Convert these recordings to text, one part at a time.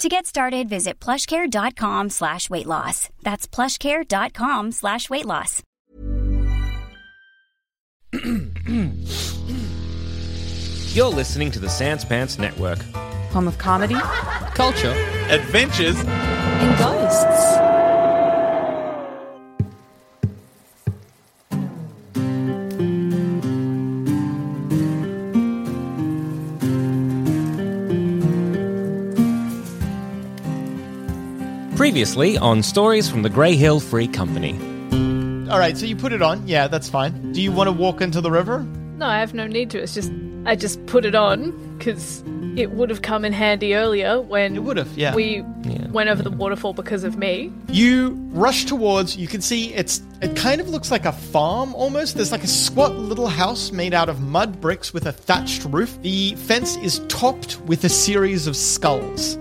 To get started, visit plushcare.com slash weight loss. That's plushcare.com slash weight loss. You're listening to the Sans Pants Network. Home of comedy Culture. Adventures. and ghosts. Previously on Stories from the Grey Hill Free Company. All right, so you put it on. Yeah, that's fine. Do you want to walk into the river? No, I have no need to. It's just I just put it on because it would have come in handy earlier when It would have, yeah. we went over the waterfall because of me. You rush towards. You can see it's. It kind of looks like a farm almost. There's like a squat little house made out of mud bricks with a thatched roof. The fence is topped with a series of skulls.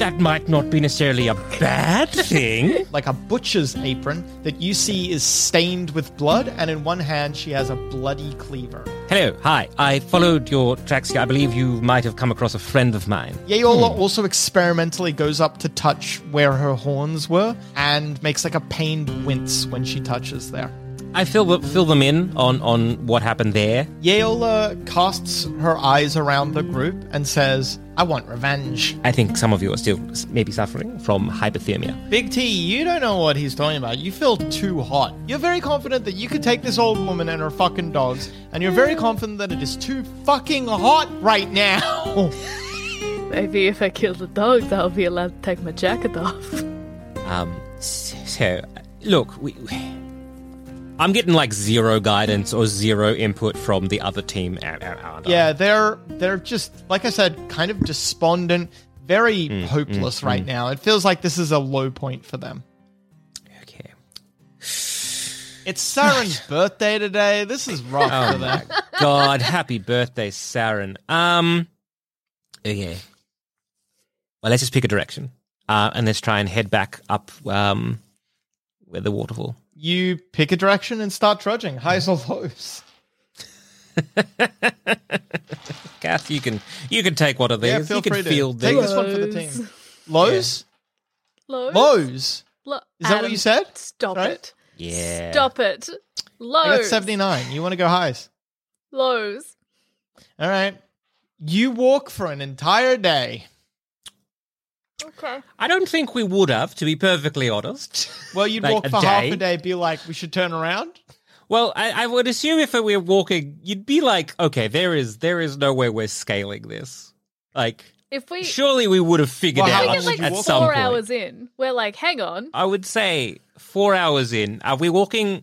That might not be necessarily a bad thing. like a butcher's apron that you see is stained with blood, and in one hand she has a bloody cleaver. Hello, hi. I followed your tracks here. I believe you might have come across a friend of mine. Yayola hmm. also experimentally goes up to touch where her horns were and makes like a pained wince when she touches there. I fill fill them in on on what happened there. Yeola casts her eyes around the group and says, I want revenge. I think some of you are still maybe suffering from hypothermia. Big T, you don't know what he's talking about. You feel too hot. You're very confident that you could take this old woman and her fucking dogs, and you're very confident that it is too fucking hot right now. Maybe if I kill the dogs, I'll be allowed to take my jacket off. Um, so look, we. I'm getting like zero guidance or zero input from the other team. out- out- out- yeah, they're they're just like I said, kind of despondent, very hopeless right now. It feels like this is a low point for them. Okay. It's Saren's birthday today. This is rough Oh for them. god! Happy birthday, Saren. Um. Okay. Well, let's just pick a direction, uh, and let's try and head back up um, where the waterfall. You pick a direction and start trudging, highs or lows. Kath, you can you can take one of these. Yeah, feel you can free to field take these. this one for the team. Lows, Lows? lows. Lo- Is that what you said? Stop Right? it. Yeah. Stop it. I Lows. got seventy nine. You want to go highs? Lows. All right. You walk for an entire day. Okay. I don't think we would have, to be perfectly honest. Well, you'd Like walk a for half a day, be like, we should turn around. Well, I, I would assume if we were walking, you'd be like, okay, there is there is no way we're scaling this. Like, If we surely we would have figured Well, out long get like at some four point. hours in, we're like, hang on. I would say four hours in. Are we walking?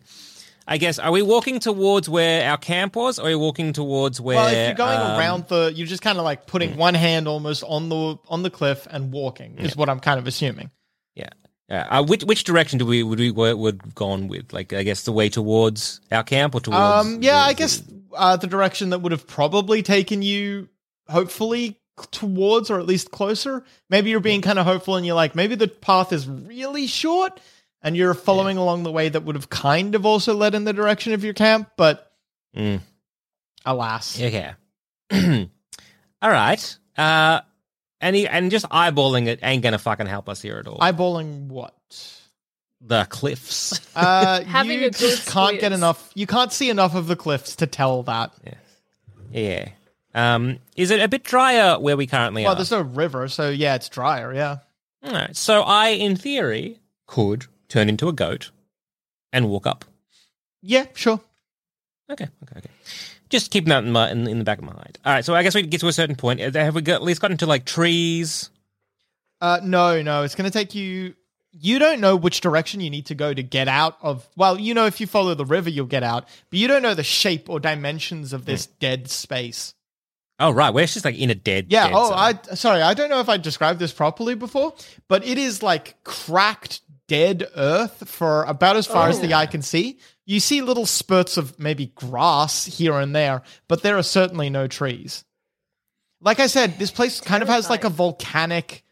I guess are we walking towards where our camp was, or are we walking towards where? well, if you're going um, around the, you're just kind of like putting one hand almost on the on the cliff and walking. Is what I'm kind of assuming. Yeah. Yeah. Uh, which which direction do we would we would have gone with? Like, I guess the way towards our camp or towards? Um, yeah, I guess uh, the direction that would have probably taken you, hopefully, towards or at least closer. Maybe you're being kind of hopeful and you're like, maybe the path is really short and you're following along the way that would have kind of also led in the direction of your camp, but Mm. alas. Okay. All right. Uh, and he, and just eyeballing it ain't gonna fucking help us here at all. Eyeballing what? the cliffs. Uh, Having you a good just can't get enough. You can't see enough of the cliffs to tell that. yeah. Um, is it a bit drier where we currently Well, are? Well, there's no river, so yeah, it's drier. Yeah. All right. So I, in theory, could turn into a goat and walk up. Yeah, sure. Okay, okay, okay. Just keeping that in, my, in, in the back of my mind. All right, so I guess we get to a certain point. Uh, Have we got, at least gotten to like trees? Uh, no, no, it's going to take you. You don't know which direction you need to go to get out of. Well, you know, if you follow the river, you'll get out, but you don't know the shape or dimensions of this dead space. Oh, right. We're just like in a dead. Yeah. dead oh, zone. I sorry, I don't know if I described this properly before, but it is like cracked dead earth for about as far as the eye can see. You see little spurts of maybe grass here and there, but there are certainly no trees. Like I said, this place kind of has like a volcanic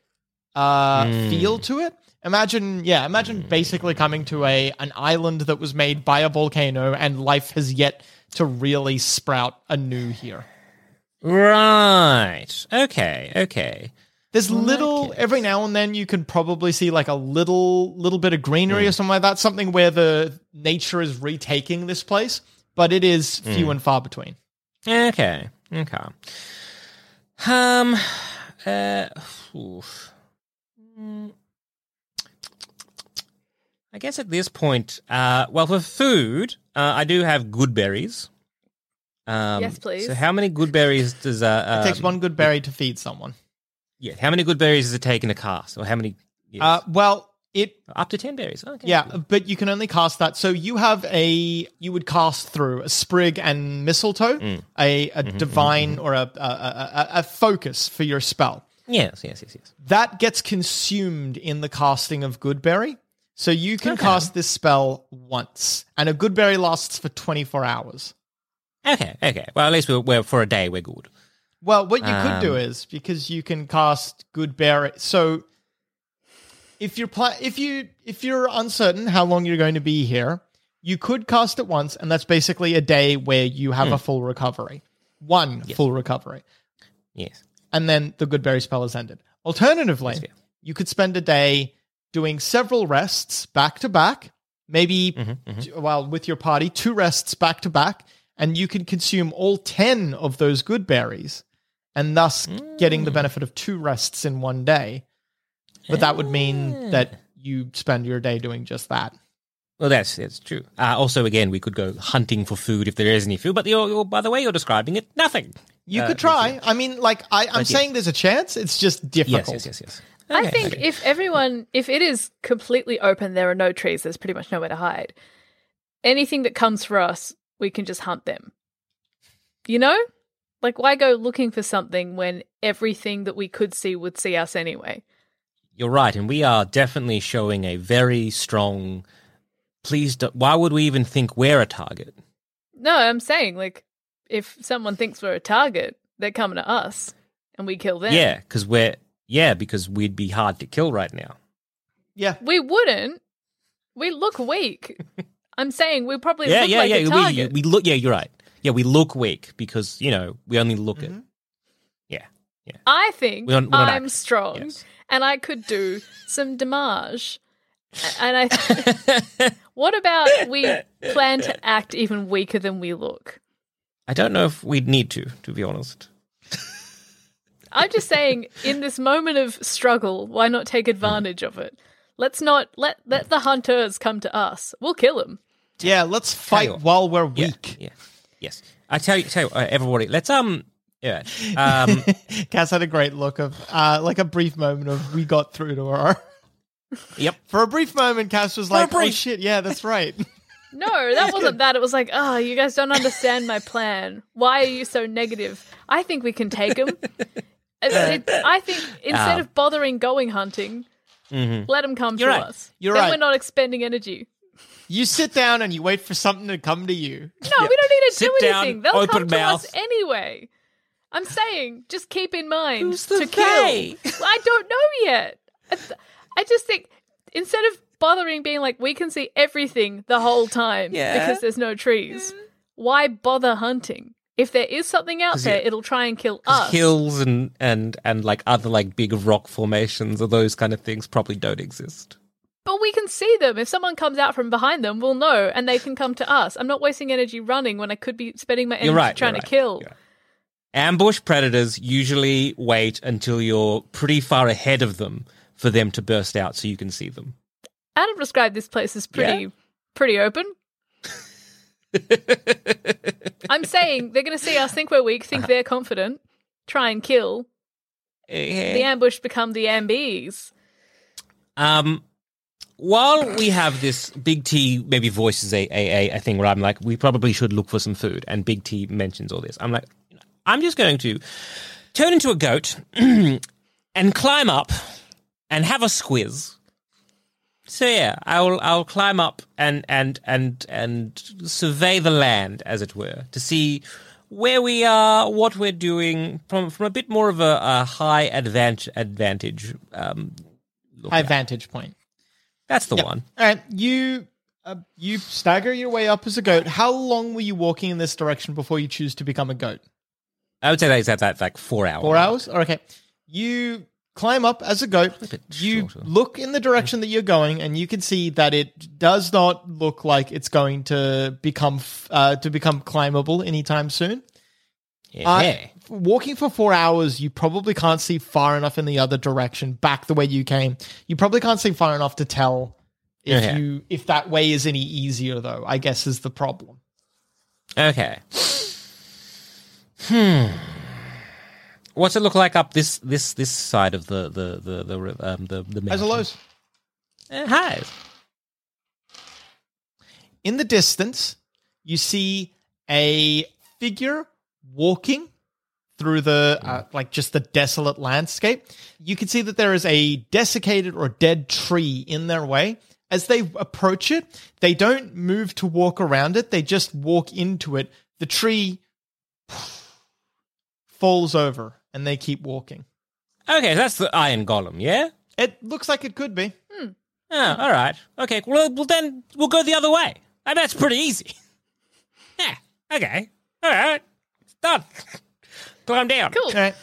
uh, feel to it. Imagine, yeah, imagine basically coming to a an island that was made by a volcano, and life has yet to really sprout anew here. Right. Okay. Okay. There's little every now and then you can probably see like a little little bit of greenery or something like that, something where the nature is retaking this place, but it is few and far between. Okay. Okay. Um. Uh. oof. Mm. I guess at this point, uh, well, for food, uh, I do have good berries. Um, Yes, please. So, how many good berries does uh, It takes um, one good berry to feed someone. Yeah, how many good berries does it take in a cast, or how many? yes. Uh, well, it up to ten berries. Okay. yeah, but you can only cast that. So you have a you would cast through a sprig and mistletoe, Mm. a, a Mm-hmm, divine or a, a, a a focus for your spell. Yes. Yes. Yes. Yes. that gets consumed in the casting of Goodberry. So you can Okay. cast this spell once, and a Goodberry lasts for 24 hours. Okay. Okay. Well, at least we're, we're for a day. We're good. Well, what you could do Um, is because you can cast good Goodberry. So if you're pla- if you if you're uncertain how long you're going to be here, you could cast it once, and that's basically a day where you have a full recovery, one full recovery. Yes. and then the good berry spell is ended. Alternatively, you could spend a day doing several rests back to back, maybe Mm-hmm, t- well with your party, two rests back to back, and you can consume all 10 of those good berries and thus getting Mm. the benefit of two rests in one day. But that would mean that you spend your day doing just that. Well, that's that's true. Uh, also, again, we could go hunting for food if there is any food. But you're, you're, by the way you're describing it, nothing. You Uh, could try. I mean, like I, I'm But yes. saying there's a chance. It's just difficult. Yes, yes, yes, yes. I think okay. if everyone, if it is completely open, there are no trees, there's pretty much nowhere to hide. Anything that comes for us, we can just hunt them. You know? Like, why go looking for something when everything that we could see would see us anyway? You're right, and we are definitely showing a very strong. Please, do, why would we even think we're a target? No, I'm saying, like, if someone thinks we're a target, they're coming to us and we kill them. Yeah, because we're yeah, because we'd be hard to kill right now. Yeah. We wouldn't. We look weak. I'm saying we probably yeah, look yeah, like yeah. a We, target. we look. Yeah, you're right. Yeah, we look weak because you know we only look Mm-hmm. at. Yeah, yeah. I think We don't- we don't I'm act. strong Yes. and I could do some damage. And I, what about we plan to act even weaker than we look? I don't know if we'd need to, to be honest. I'm just saying, in this moment of struggle, why not take advantage of it? Let's not let let the hunters come to us. We'll kill them. Yeah, let's fight while we're Yeah, weak. yeah, yes. I tell you, tell you, uh, everybody. Let's um, yeah, um, Cass had a great look of, uh, like a brief moment of we got through to her. yep. For a brief moment, Cass was For a like, "Oh shit, yeah, that's right." No, that wasn't that. It was like, oh, you guys don't understand my plan. Why are you so negative? I think we can take them. I think instead Um, of bothering going hunting, mhm. let them come You're to right. us. You're then right. we're not expending energy. You sit down and you wait for something to come to you. No, we don't need to Sit do down, anything. They'll open come to us anyway. I'm saying, just keep in mind Who's the to kill. they? Well, I don't know yet. I, th- I just think instead of bothering being like we can see everything the whole time Yeah. because there's no trees, why bother hunting? If there is something out there, yeah. it'll try and kill us. Hills and and and like other like big rock formations or those kind of things probably don't exist. But we can see them. If someone comes out from behind them, we'll know, and they can come to us. I'm not wasting energy running when I could be spending my energy right. trying you're to kill. right. Ambush predators usually wait until you're pretty far ahead of them for them to burst out so you can see them. Adam described this place as pretty, Yeah. pretty open. I'm saying they're going to see us think we're weak, think uh-huh. they're confident, try and kill. Eh, eh. The ambush become the ambies. Um, while we have this, Big T maybe voices a, a, a, a thing where I'm like, we probably should look for some food, and Big T mentions all this. I'm like, I'm just going to turn into a goat and climb up and have a squiz. So yeah, I'll I'll climb up and and and and survey the land, as it were, to see where we are, what we're doing from from a bit more of a, a high advantage advantage. Um, High at. vantage point. That's the Yep. one. All right, you uh, you stagger your way up as a goat. How long were you walking in this direction before you choose to become a goat? I would say that is at that like four hours. Four hours? Okay. You climb up as a goat. bit You shorter. look in the direction that you're going, and you can see that it does not look like it's going to become f- uh, to become climbable anytime soon. Yeah. Uh, walking for four hours, you probably can't see far enough in the other direction, back the way you came. You probably can't see far enough to tell if Yeah. you if that way is any easier, though. I guess is the problem. Okay. Hmm. What's it look like up this this this side of the the the the um the the As a mountain? lows. Eh, hi. In the distance, you see a figure walking through the uh, like just the desolate landscape. You can see that there is a desiccated or dead tree in their way. As they approach it, they don't move to walk around it, they just walk into it. The tree falls over and they keep walking. Okay, that's the iron golem. Yeah. It looks like it could be. Oh, all right. Okay. Well, well, then we'll go the other way. And that's pretty easy. Yeah. Okay. All right. It's done. Climb down. Cool. All right.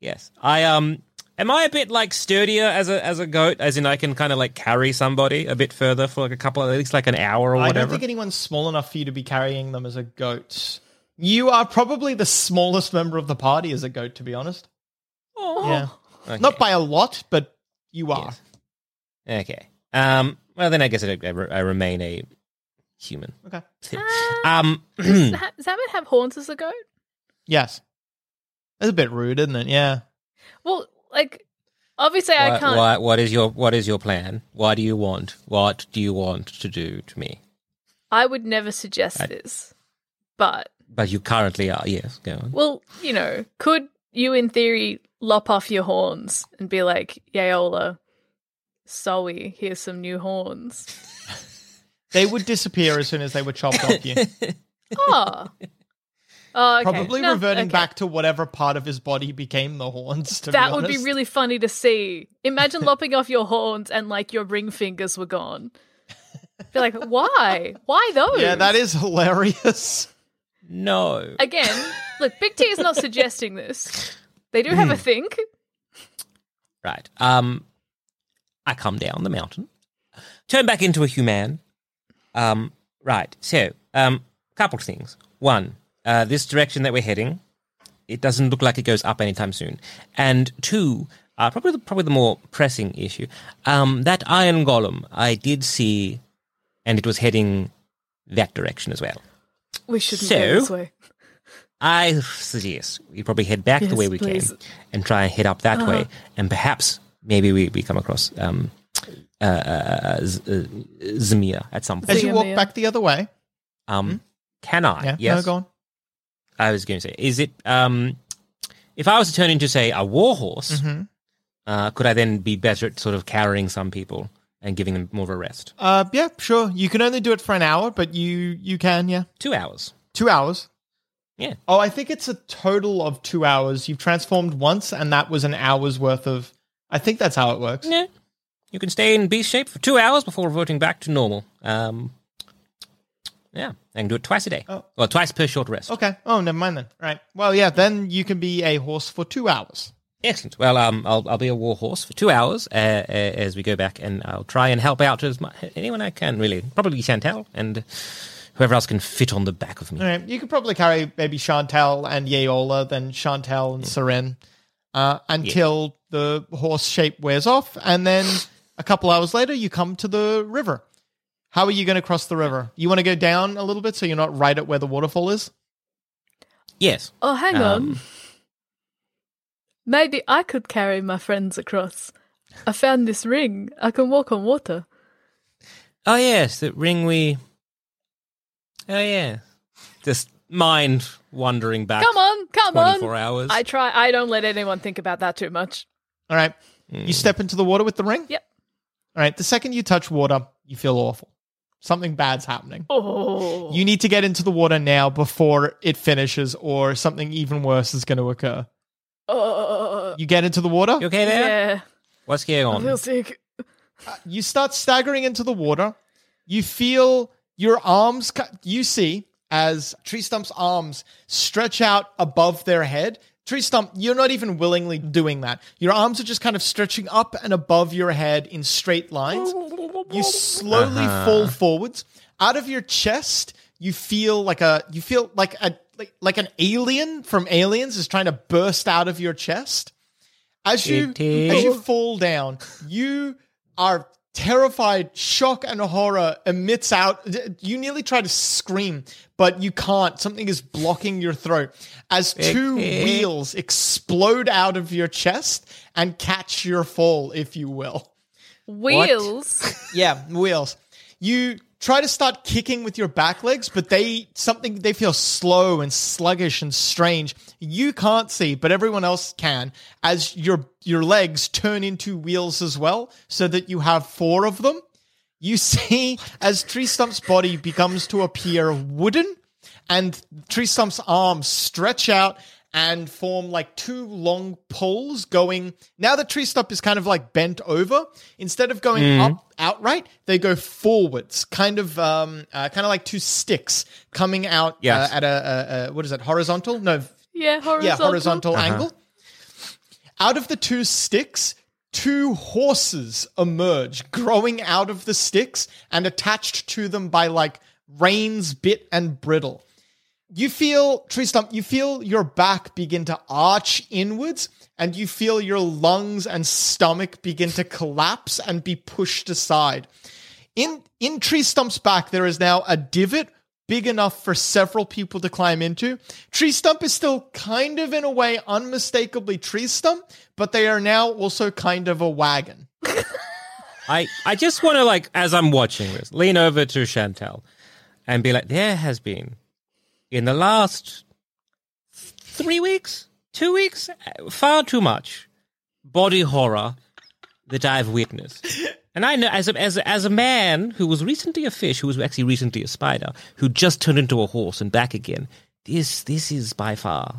Yes. I um. Am I a bit like sturdier as a as a goat? As in, I can kind of like carry somebody a bit further for like a couple, at least like an hour or I whatever. I don't think anyone's small enough for you to be carrying them as a goat. You are probably the smallest member of the party as a goat, to be honest. Oh. Yeah. Okay. Not by a lot, but you are. Yes. Okay. Um. Well, then I guess I, I, I remain a human. Uh, Okay. um. Does Ha- does Hammond have horns as a goat? Yes. That's a bit rude, isn't it? Yeah. Well, like, obviously I can't. what, what is your What is your plan? What do you want? What do you want to do to me? I would never suggest I- this. But, But you currently are. Yes. Go on. well, you know, could you, in theory, lop off your horns and be like, Yaola, sorry, here's some new horns? They would disappear as soon as they were chopped off you. Oh. Oh, okay. Probably No, reverting okay. back to whatever part of his body became the horns. To That be would be really funny to see. Imagine lopping off your horns and like your ring fingers were gone. Be like, why? Why those? Yeah, that is hilarious. no. Again, look, Big T is not suggesting this. They do have a think. Right. Um, I come down the mountain, turn back into a human. Um, right. So, um, couple of things. One, uh, this direction that we're heading, it doesn't look like it goes up anytime soon. And two, uh, probably the, probably the more pressing issue, um, that iron golem I did see, and it was heading that direction as well. We shouldn't So- go this way. I suggest we probably head back the way we please. came and try and head up that Uh-huh. way, and perhaps maybe we, we come across um, uh, uh, Z- uh, Zamir at some point. As you walk back the other way. Um, can I? Yeah, yes. no, go on. I was going to say, is it um, if I was to turn into say a warhorse, Mm-hmm. uh, could I then be better at sort of carrying some people and giving them more of a rest? Uh, yeah, sure. You can only do it for an hour, but you you can, yeah. Two hours. Two hours. Yeah. Oh, I think it's a total of two hours. You've transformed once, and that was an hour's worth of. I think that's how it works. Yeah. You can stay in beast shape for two hours before reverting back to normal. Um, yeah, I can do it twice a day. Oh. Well, twice per short rest. Okay. Oh, never mind then. Right. Well, yeah. Then you can be a horse for two hours. Excellent. Well, um, I'll I'll be a war horse for two hours uh, uh, as we go back, and I'll try and help out as much anyone I can. Really, probably Chantel and whoever else can fit on the back of me. All right. You could probably carry maybe Chantel and Yeola, then Chantel and Seren, uh, until the horse shape wears off, and then a couple hours later you come to the river. How are you going to cross the river? You want to go down a little bit so you're not right at where the waterfall is? Yes. Oh, hang on. Um, Maybe I could carry my friends across. I found this ring. I can walk on water. Oh yes, that ring we. Oh yeah, just mind wandering back. Come on, come twenty-four on. hours. I try. I don't let anyone think about that too much. All right. You step into the water with the ring? Yep. All right. The second you touch water, you feel awful. Something bad's happening. Oh, You need to get into the water now before it finishes, or something even worse is going to occur. oh, You get into the water, You okay there? yeah. What's going on? I on? feel sick. Uh, you start staggering into the water. You feel your arms, cu- you see as Tree Stump's arms stretch out above their head. Tree Stump, you're not even willingly doing that. Your arms are just kind of stretching up and above your head in straight lines. You slowly Uh-huh. fall forwards. Out of your chest, you feel like a you feel like a like, like an alien from Aliens is trying to burst out of your chest. As you as you fall down, you are terrified. Shock and horror emits out. You nearly try to scream, but you can't. Something is blocking your throat. As two wheels explode out of your chest and catch your fall, if you will. Wheels. Yeah, wheels. You try to start kicking with your back legs, but they something they feel slow and sluggish and strange. You can't see, but everyone else can. As your your legs turn into wheels as well, so that you have four of them. You see as Tree Stump's body becomes to appear wooden, and Tree Stump's arms stretch out and form like two long poles going. Now the Tree Stump is kind of like bent over. Instead of going up outright, they go forwards, kind of, um, uh, kind of like two sticks coming out Yes. uh, at a, a, a what is that Horizontal? No, Yeah, horizontal. yeah, horizontal angle. Out of the two sticks, two horses emerge, growing out of the sticks and attached to them by like reins, bit, and bridle. You feel, Tree Stump, you feel your back begin to arch inwards, and you feel your lungs and stomach begin to collapse and be pushed aside. In in Tree Stump's back, there is now a divot big enough for several people to climb into. Tree Stump is still kind of in a way unmistakably Tree Stump, but they are now also kind of a wagon. I I just want to like as I'm watching this, lean over to Chantel and be like, there has been in the last three weeks, two weeks, far too much body horror that I've witnessed. And I know, as a, as a, as a man who was recently a fish, who was actually recently a spider, who just turned into a horse and back again, this this is by far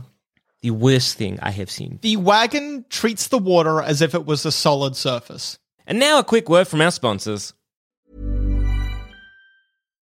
the worst thing I have seen. The wagon treats the water as if it was a solid surface. And now a quick word from our sponsors.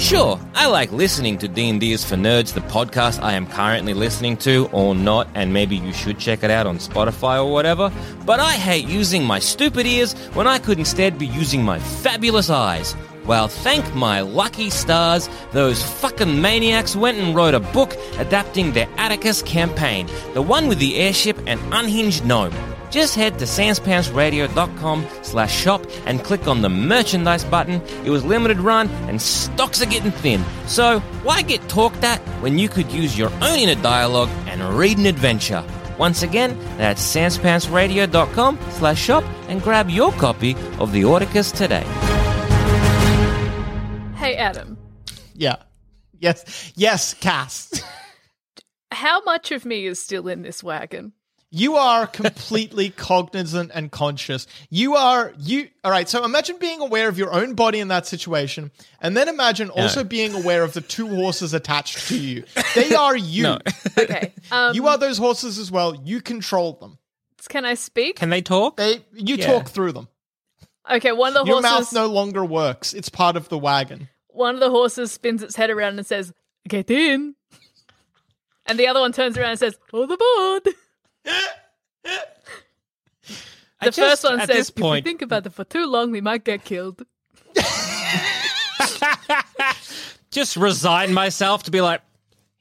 Sure, I like listening to D&D is for Nerds, the podcast I am currently listening to, or not, and maybe you should check it out on Spotify or whatever, but I hate using my stupid ears when I could instead be using my fabulous eyes. Well, thank my lucky stars, those fucking maniacs went and wrote a book adapting their Atticus campaign, the one with the airship and unhinged gnome. Just head to sanspantsradio.com slash shop and click on the merchandise button. It was limited run and stocks are getting thin. So why get talked at when you could use your own inner dialogue and read an adventure? Once again, that's sanspantsradio.com slash shop and grab your copy of the Orticus today. Hey, Adam, Yeah. Yes. Yes, Cass. how much of me is still in this wagon? You are completely cognizant and conscious. You are you all right, so imagine being aware of your own body in that situation, and then imagine also being aware of the two horses attached to you. They are you. No. Okay. Um, You are those horses as well. You control them. Can I speak? Can they talk? They you Yeah. talk through them. Okay, one of the Your horses. mouth no longer works. It's part of the wagon. One of the horses spins its head around and says, "Get in," and the other one turns around and says, "Hold the board." I The just- first one at says, this "If we think about it for too long, we might get killed." just resign myself to be like,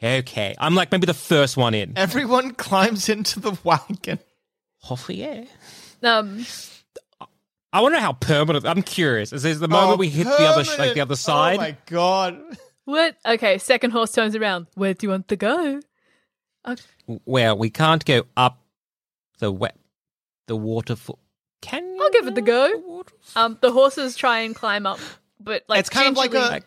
okay. I'm like maybe the first one in. Everyone climbs into the wagon. Oh, yeah. Um, I wonder how permanent. I'm curious. Is this the moment Oh, we hit the other, sh- like the other side? Oh my god. what? Okay, second horse turns around. Where do you want to go? Well, we can't go up the wet, the waterfall. Can you I'll give it the go. the? Um, the horses try and climb up, but like it's kind of like a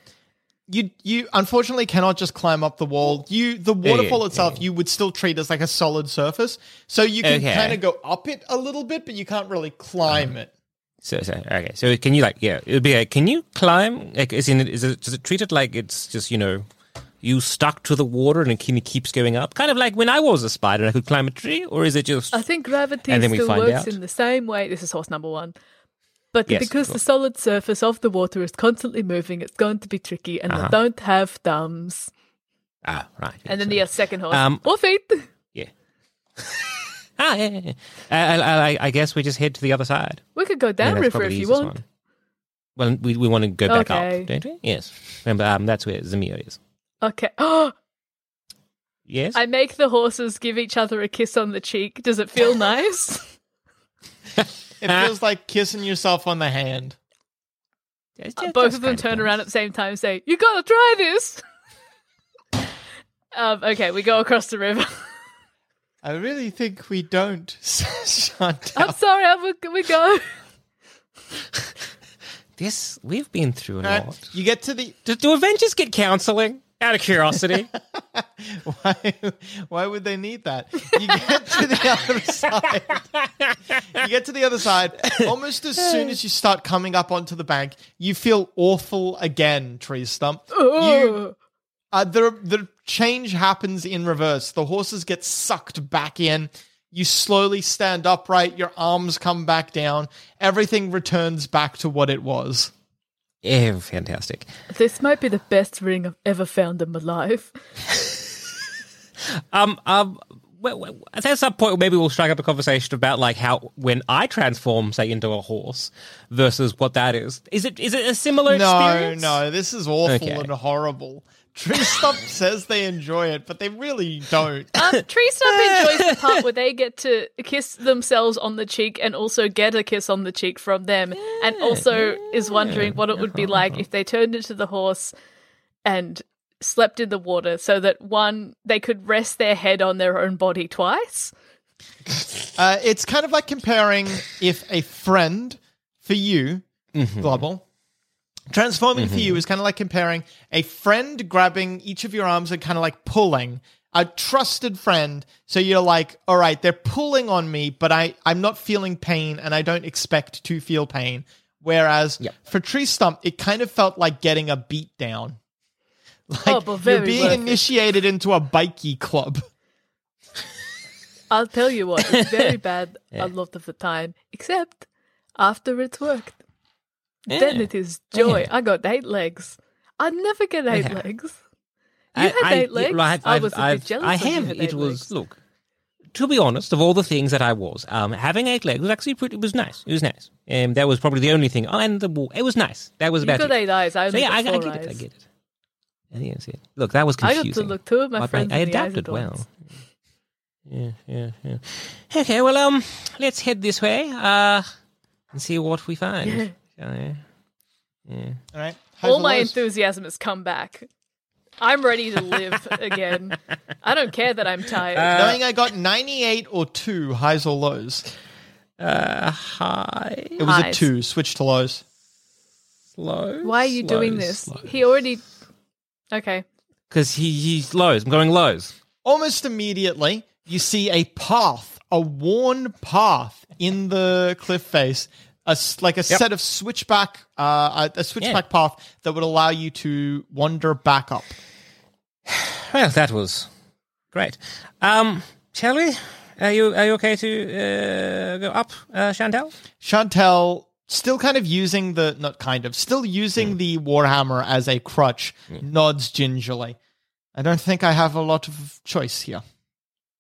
you you unfortunately cannot just climb up the wall. You the waterfall yeah, itself yeah. you would still treat as like a solid surface. So you can Okay. kind of go up it a little bit, but you can't really climb it. So, so okay. So can you like yeah? It would be like, can you climb? Like, is in is it does it treat it like it's just you know you stuck to the water and it keeps going up, kind of like when I was a spider and I could climb a tree, or is it just? I think gravity And then still works out. in the same way. This is horse number one. But Yes, because the solid surface of the water is constantly moving, it's going to be tricky, and Uh-huh. they don't have thumbs. ah, right. And then so- the second horse, Um, or feet. yeah. ah, yeah, yeah, yeah. I, I, I, I guess we just head to the other side. We could go that's downriver if you want. one. Well, we, we want to go back Okay. up, don't we? Yes. Remember, um, that's where Zamir is. Okay. Oh, Yes. I make the horses give each other a kiss on the cheek. Does it feel nice? It feels like kissing yourself on the hand. It's Uh, Both of them turn nice. around at the same time and say, You gotta try this! um, okay, we go across the river. I really think we don't. Chantal. I'm sorry, I, we, we go. This we've been through a Right, lot. You get to the Do, do Avengers get counseling? Out of curiosity. why why would they need that? You get to the other side. You get to the other side. Almost as soon as you start coming up onto the bank, you feel awful again, Tree Stump. You uh, the the change happens in reverse. The horses get sucked back in. You slowly stand upright. Your arms come back down. Everything returns back to what it was. Yeah, fantastic. This might be the best ring I've ever found in my life. Um, um, well, well, at some point, maybe we'll strike up a conversation about like how when I transform, say, into a horse versus what that is. Is it is it a similar No, experience? no, this is awful Okay. and horrible. Tree Stump says they enjoy it, but they really don't. Um, Tree Stump enjoys the part where they get to kiss themselves on the cheek and also get a kiss on the cheek from them, and also is wondering what it would be like if they turned into the horse and slept in the water, so that one they could rest their head on their own body twice. Uh, it's kind of like comparing if a friend for you, Globble, transforming for mm-hmm. you is kind of like comparing a friend grabbing each of your arms and kind of like pulling a trusted friend. So you're like, all right, they're pulling on me, but I, I'm not feeling pain and I don't expect to feel pain. Whereas for Tree Stump, it kind of felt like getting a beat down. Oh, like Oh, you're being worth initiated into a bikey club. I'll tell you what, it's very bad a lot of the time, except after it's worked. Then it is joy. I got eight legs. I'd never get eight Okay. legs. You had eight legs? I've- I I've- was a bit I've- jealous I of you have. It was legs. look. To be honest, of all the things that I was, um, having eight legs was actually pretty. It was nice. It was nice. Um, that was probably the only thing. Oh, and the wall. It was nice. That was You about got it. eight eyes. I So yeah, I, I get eyes. it. I get it. I think that's it. Look, that was I confusing. got to look two of my But friends I adapted well. Yeah, yeah, yeah. Okay, well, um, let's head this way, uh, and see what we find. Shall we? Yeah. All right. All my lows? enthusiasm has come back. I'm ready to live again. I don't care that I'm tired. Knowing I got 98 or 2 highs or lows. Uh, high, It was a 2. Switch to lows. slow. Why are you doing this? He already. Okay. Because he, he's lows. I'm going lows. Almost immediately, you see a path, a worn path in the cliff face, a, like a set of switchback, uh, a, a switchback path that would allow you to wander back up. Well, that was great. Um, shall we? Are you are you okay to uh, go up, uh, Chantel? Chantel, still kind of using the, not kind of, still using the Warhammer as a crutch, nods gingerly. I don't think I have a lot of choice here.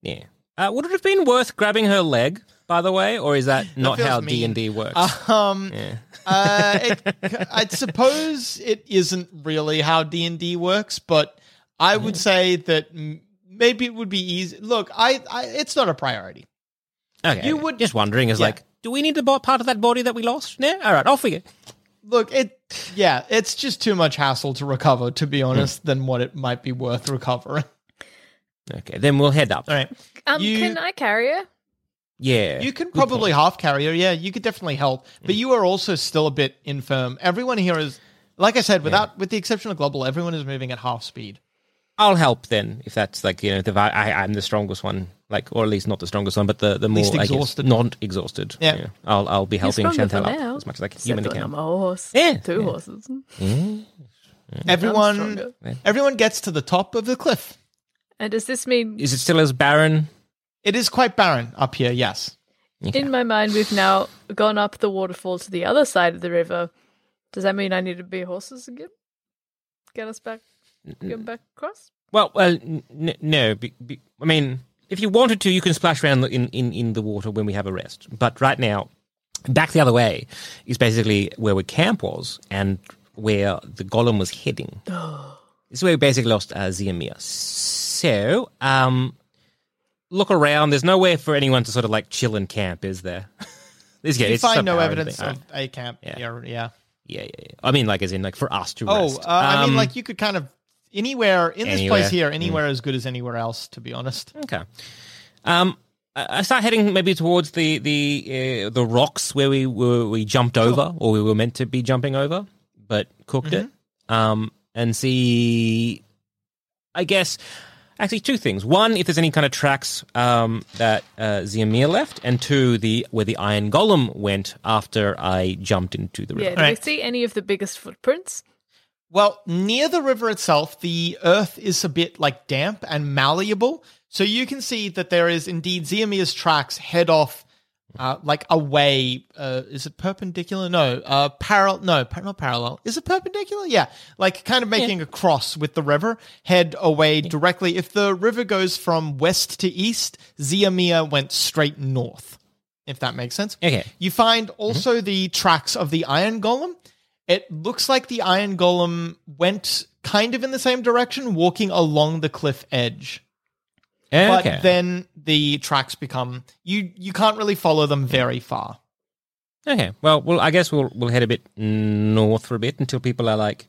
Yeah. Uh, would it have been worth grabbing her leg, by the way, or is that not feels how. D and D works? Um, yeah. uh, it, I suppose it isn't really how D and D works, but I would say that maybe it would be easy. Look, I, I it's not a priority. Okay. you would- just wondering. Is Yeah. like, do we need the bo- part of that body that we lost? Yeah. All right. Off we go. Look, it, yeah, it's just too much hassle to recover, to be honest, than what it might be worth recovering. Okay. Then we'll head up. All right, Um, You- can I carry her? Yeah. you can probably half carry her. Yeah, you could definitely help, but mm. you are also still a bit infirm. Everyone here is, like I said, without with the exception of Globble, everyone is moving at half speed. I'll help then if that's like you know the I, I'm the strongest one, like or at least not the strongest one, but the the more Least I guess, exhausted. not exhausted. Yeah. I'll I'll be helping stronger Chantel for up now. as much as I can, Human humanly when I'm can. a horse. Yeah, Two yeah. horses. Mm. Everyone, everyone gets to the top of the cliff. And does this mean, Is it still as barren? It is quite barren up here. Yes. in my mind, we've now gone up the waterfall to the other side of the river? Does that mean I need to be horses again? Get us back, get back across? Well, well, n- n- no. Be, be, I mean, if you wanted to, you can splash around in, in, in the water when we have a rest. But right now, back the other way is basically where we camp was and where the golem was heading. this is where we basically lost uh, Ziamir. So, um, look around. There's nowhere for anyone to sort of like chill and camp, is there? this yeah, you find no evidence of a camp Yeah. Yeah. Yeah, yeah, yeah. I mean, like, as in, like, for us to Oh, rest. uh, I mean, Um, like you could kind of anywhere in this place here, anywhere as good as anywhere else. To be honest. Okay. Um, I start heading maybe towards the the uh, the rocks where we were we jumped over or we were meant to be jumping over, but cooked it. Um, and see, I guess actually two things. One, if there's any kind of tracks um, that uh, Ziamir left, and two, the where the Iron Golem went after I jumped into the river. Yeah, do we Right. see any of the biggest footprints? Well, near the river itself, the earth is a bit like damp and malleable. So you can see that there is indeed Ziamir's tracks head off uh, like away. Uh, is it perpendicular? No. Uh, parallel? No, par- not parallel. Is it perpendicular? Yeah. Like kind of making a cross with the river, head away directly. If the river goes from west to east, Ziamir went straight north. If that makes sense. Okay. You find also the tracks of the Iron Golem. It looks like the Iron Golem went kind of in the same direction, walking along the cliff edge. Okay. But then the tracks become you you can't really follow them very far. Okay. Well, well, I guess we'll we'll head a bit north for a bit until people are like,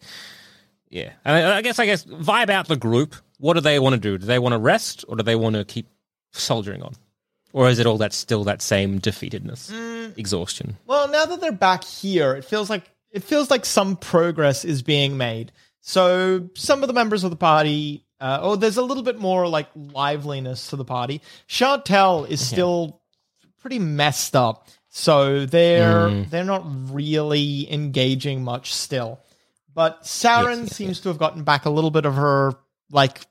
yeah. And I, I guess I guess vibe out the group. What do they want to do? Do they want to rest or do they want to keep soldiering on? Or is it all that still that same defeatedness, mm. exhaustion? Well, now that they're back here, it feels like it feels like some progress is being made. So some of the members of the party, uh, oh, there's a little bit more like liveliness to the party. Chantel is still pretty messed up, so they're they're not really engaging much still. But Saren yes, seems to have gotten back a little bit of her like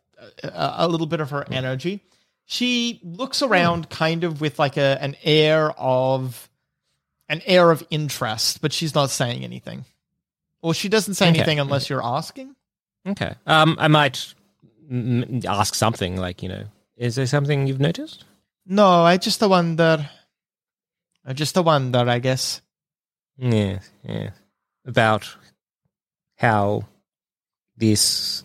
a, a little bit of her energy. She looks around kind of with like a an air of an air of interest, but she's not saying anything. Well, she doesn't say Okay. anything unless you're asking. Okay. Um, I might mm, ask something like, you know, is there something you've noticed? No, I just wonder. I just wonder, I guess. Yeah, yeah. About how this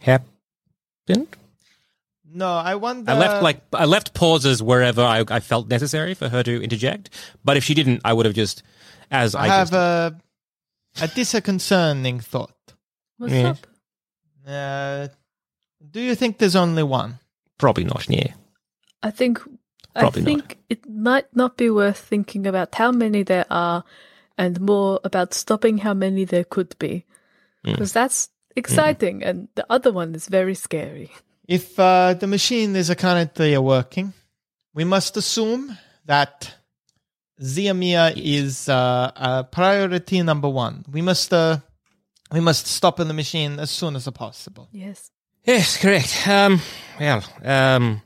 happened. No, I wonder. I left like I left pauses wherever I, I felt necessary for her to interject. But if she didn't, I would have just as I, I have just, a a disconcerting thought. What's Yeah. up? Uh, do you think there's only one? probably not. Yeah, I think Probably I not. think it might not be worth thinking about how many there are and more about stopping how many there could be. Because that's exciting and the other one is very scary. If uh, the machine is currently working, we must assume that Ziamia is uh, uh, priority number one. We must uh, we must stop in the machine as soon as possible. Yes. Yes, correct. Um, well, um,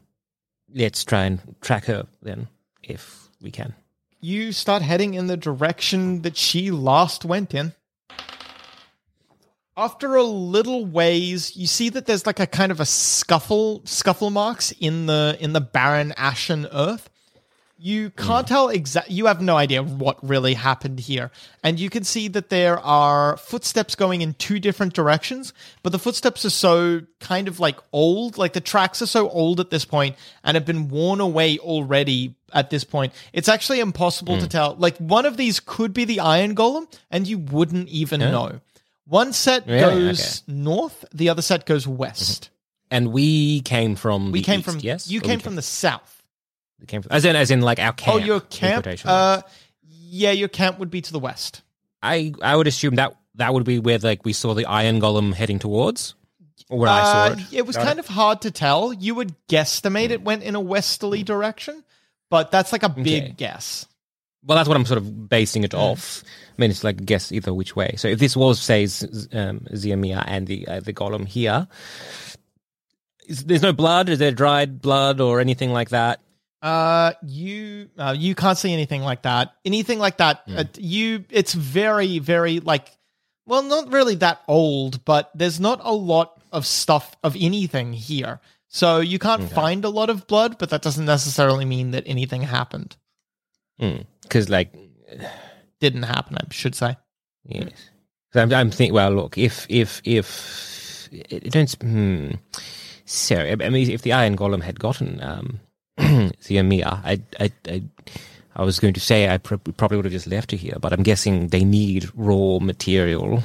let's try and track her then, if we can. You start heading in the direction that she last went in. After a little ways, you see that there's like a kind of a scuffle scuffle marks in the in the barren ashen earth. You mm. can't tell exact. You have no idea what really happened here, and you can see that there are footsteps going in two different directions. But the footsteps are so kind of like old, like the tracks are so old at this point and have been worn away already. At this point, it's actually impossible to mm. tell. Like one of these could be the Iron Golem, and you wouldn't even know. One set Really? goes north, the other set goes west. Mm-hmm. And we came from We the came east, from yes. You Or came we from the south. We came from, as in as in like our camp. oh, your camp. Uh, yeah, your camp would be to the west. I I would assume that that would be where like we saw the Iron Golem heading towards, or where I saw Uh, it. It was Got kind of hard to tell. You would guesstimate it went in a westerly direction, but that's like a big Okay. guess. Well, that's what I'm sort of basing it off. I mean, it's like guess either which way. So if this was say Z- um, Ziamia and the uh, the golem here, is, there's no blood. Is there dried blood or anything like that? Uh, you uh, you can't see anything like that. Anything like that, uh, you it's very very like, well, not really that old, but there's not a lot of stuff of anything here. So you can't find a lot of blood, but that doesn't necessarily mean that anything happened. Because like Didn't happen, I should say. Yes. So I'm, I'm thinking. Well, look, if if if it don't. Hmm. So I mean, if the Iron Golem had gotten um, the Amir, I I I. I was going to say I pr- probably would have just left her here, but I'm guessing they need raw material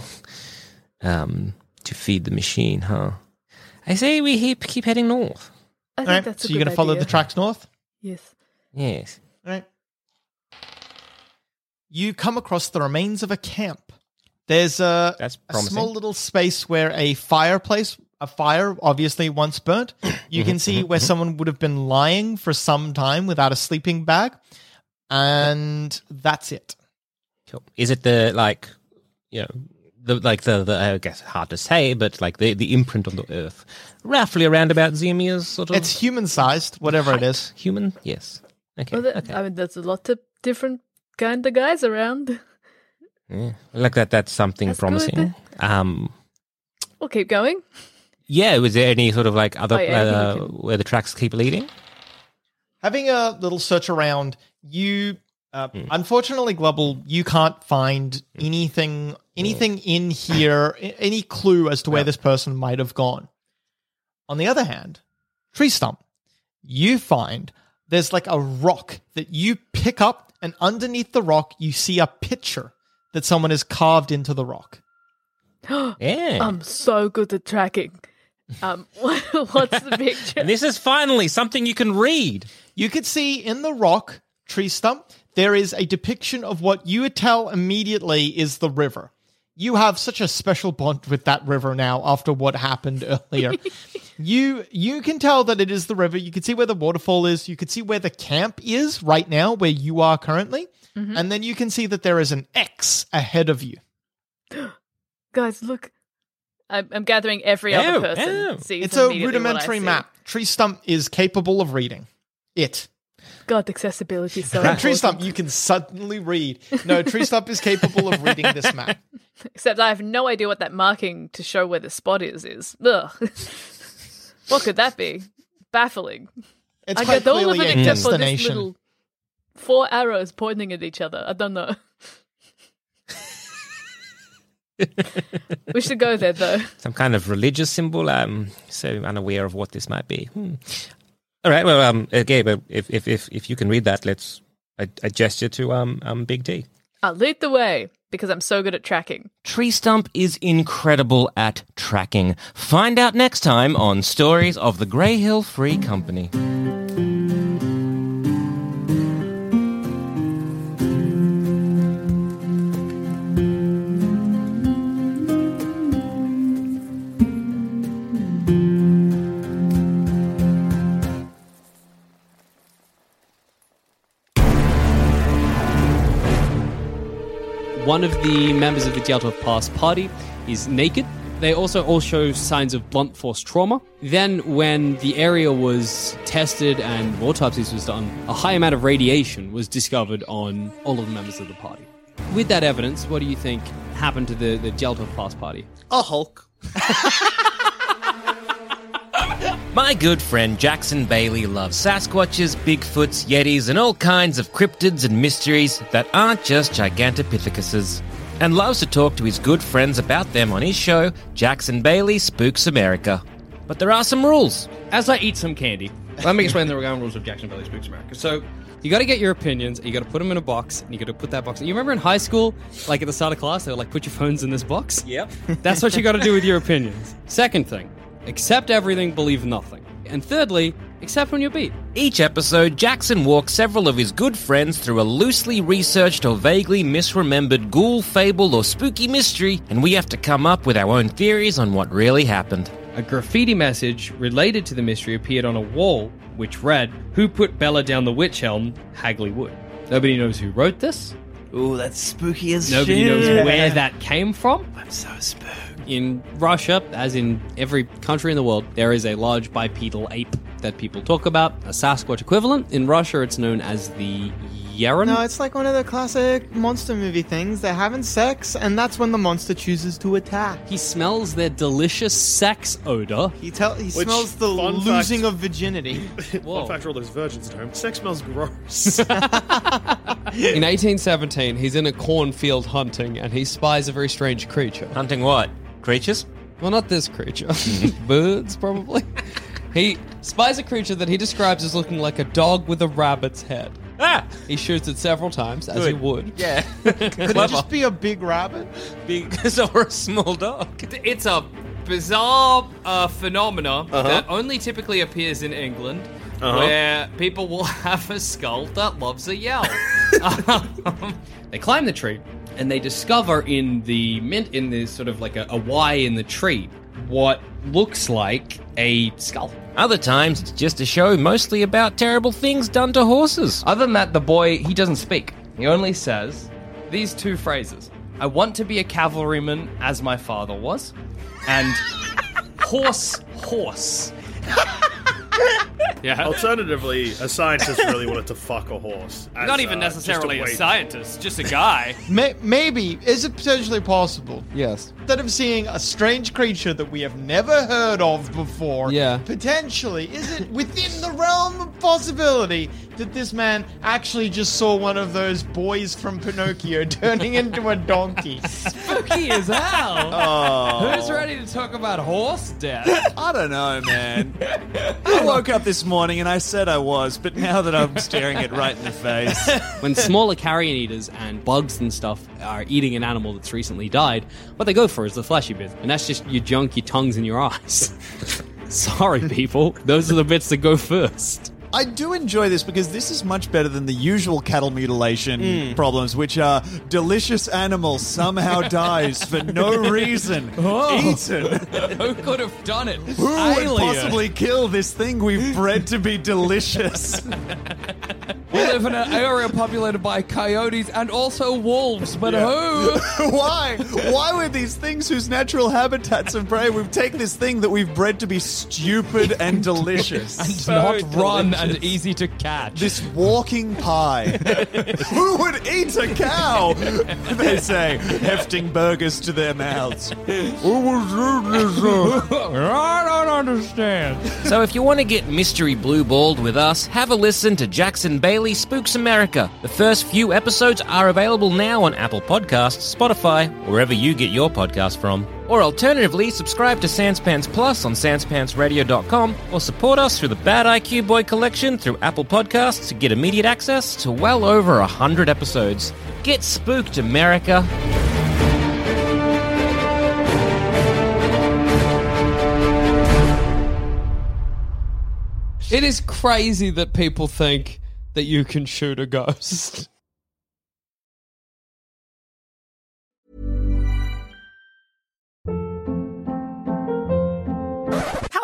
um, to feed the machine, huh? I say we keep, keep heading north. I think right, that's a so you're gonna follow the tracks north. Yes. Yes. All right. You come across the remains of a camp. There's a, That's a small little space where a fireplace, a fire obviously once burnt. You can see where someone would have been lying for some time without a sleeping bag. And that's it. Cool. Is it the like, you know, the like the, the I guess hard to say, but like the the imprint on the earth, roughly around about Zimir's sort of It's human sized, whatever it is. human. Yes. Okay. Well, th- okay. I mean, there's a lot of different kind of guys around. Yeah. Look like that. That's something That's promising. good. Um. We'll keep going. Yeah. Was there any sort of like other Oh, yeah, uh, can- where the tracks keep leading? Having a little search around, you uh, unfortunately, Globble, you can't find anything anything in here, any clue as to where this person might have gone. On the other hand, Tree Stump, you find there's like a rock that you pick up, and underneath the rock, you see a picture that someone has carved into the rock. Yeah. I'm so good at tracking. Um, what's the picture? and this is finally something you can read. You could see in the rock tree stump there is a depiction of what you would tell immediately is the river. You have such a special bond with that river now after what happened earlier. you you can tell that it is the river. You can see where the waterfall is. You can see where the camp is right now, where you are currently, and then you can see that there is an X ahead of you. Guys, look. I'm, I'm gathering every Oh, other person. oh. sees It's a immediately what I rudimentary map. Tree stump is capable of reading it. God, accessibility is so Tree stump, you can suddenly read. No, tree stump is capable of reading this map. Except I have no idea what that marking to show where the spot is is. Ugh. what could that be? Baffling. It's I quite get all of clearly it except for this little four arrows pointing at each other. I don't know. We should go there though. Some kind of religious symbol. I'm so unaware of what this might be. Hmm. All right. Well, um, okay, but if if if, if you can read that, let's. I, I gesture to um um Big D. I'll lead the way because I'm so good at tracking. Tree Stump is incredible at tracking. Find out next time on Stories of the Grey Hill Free Company. One of the members of the Dyatlov Pass party is naked. They also all show signs of blunt force trauma. Then, when the area was tested and autopsies was done, a high amount of radiation was discovered on all of the members of the party. With that evidence, what do you think happened to the, the Dyatlov Pass party? A Hulk. My good friend Jackson Bailey loves Sasquatches, Bigfoots, Yetis, and all kinds of cryptids and mysteries that aren't just Gigantopithecuses. And loves to talk to his good friends about them on his show, Jackson Bailey Spooks America. But there are some rules. As I eat some candy, let me explain the ground rules of Jackson Bailey Spooks America. So, You got to get your opinions, and you got to put them in a box, and you got to put that box. You remember in high school, like at the start of class, they were like, "Put your phones in this box." Yep. That's what you got to do with your opinions. Second thing, accept everything, believe nothing. And thirdly, accept when you're beat. Each episode, Jackson walks several of his good friends through a loosely researched or vaguely misremembered ghoul, fable, or spooky mystery, and we have to come up with our own theories on what really happened. a graffiti message related to the mystery appeared on a wall, which read, Who put Bella down the wych elm? Hagley Wood. Nobody knows who wrote this. Ooh, that's spooky as Nobody shit. knows where that came from. I'm so spooked. In Russia, as in every country in the world, there is a large bipedal ape that people talk about, a Sasquatch equivalent. In Russia, it's known as the Yeren. No, it's like one of the classic monster movie things. They're having sex, and that's when the monster chooses to attack. he smells their delicious sex odor. He tell he Which, smells the fun losing fact- of virginity. Fun fact for all those virgins at home: sex smells gross. In 1817, he's in a cornfield hunting and he spies a very strange creature. Hunting what? Creatures? Well, not this creature. Birds, probably. He spies a creature that he describes as looking like a dog with a rabbit's head. Ah! He shoots it several times, as he Good. would. Yeah. Could it just be a big rabbit? Big or a small dog. It's a bizarre uh, phenomena that only typically appears in England, where people will have a skull that loves a yell. Um, they climb the tree and they discover in the mint, in this sort of like a, a Y in the tree, what looks like a skull. Other times, it's just a show mostly about terrible things done to horses. Other than that, the boy, he doesn't speak. He only says these two phrases I want to be a cavalryman as my father was, and horse, horse. Yeah. Alternatively, a scientist really wanted to fuck a horse. as, Not even uh, just necessarily a way- scientist, just a guy. May- maybe is it potentially possible? Yes. Instead of seeing a strange creature that we have never heard of before, Yeah. potentially, is it within the realm of possibility that this man actually just saw one of those boys from Pinocchio turning into a donkey? Spooky as hell. Oh. Who's ready to talk about horse death? I don't know, man. I woke up this morning and I said I was, but now that I'm staring it right in the face, when smaller carrion eaters and bugs and stuff are eating an animal that's recently died, what they go for is the fleshy bit, and that's just your junk, your tongues, and your eyes. Sorry, people. Those are the bits that go first. I do enjoy this because this is much better than the usual cattle mutilation hmm. problems, which are delicious animal somehow dies for no reason, oh. eaten. Who could have done it? Who would possibly kill this thing we've bred to be delicious? We live in an area populated by coyotes and also wolves, but who? Why? Why would these things whose natural habitats of prey, we've taken this thing that we've bred to be stupid and delicious? And not run and easy to catch. This walking pie. Who would eat a cow? They say, hefting burgers to their mouths. Who would eat this? Uh? I don't understand. So if you want to get mystery blue balled with us, have a listen to Jackson Bailey Spooks America. The first few episodes are available now on Apple Podcasts, Spotify, wherever you get your podcast from. Or alternatively, subscribe to Sanspants Plus on sanspantsradio.com or support us through the Bad IQ Boy collection through Apple Podcasts to get immediate access to well over a hundred episodes. Get spooked, America! It is crazy that people think that you can shoot a ghost.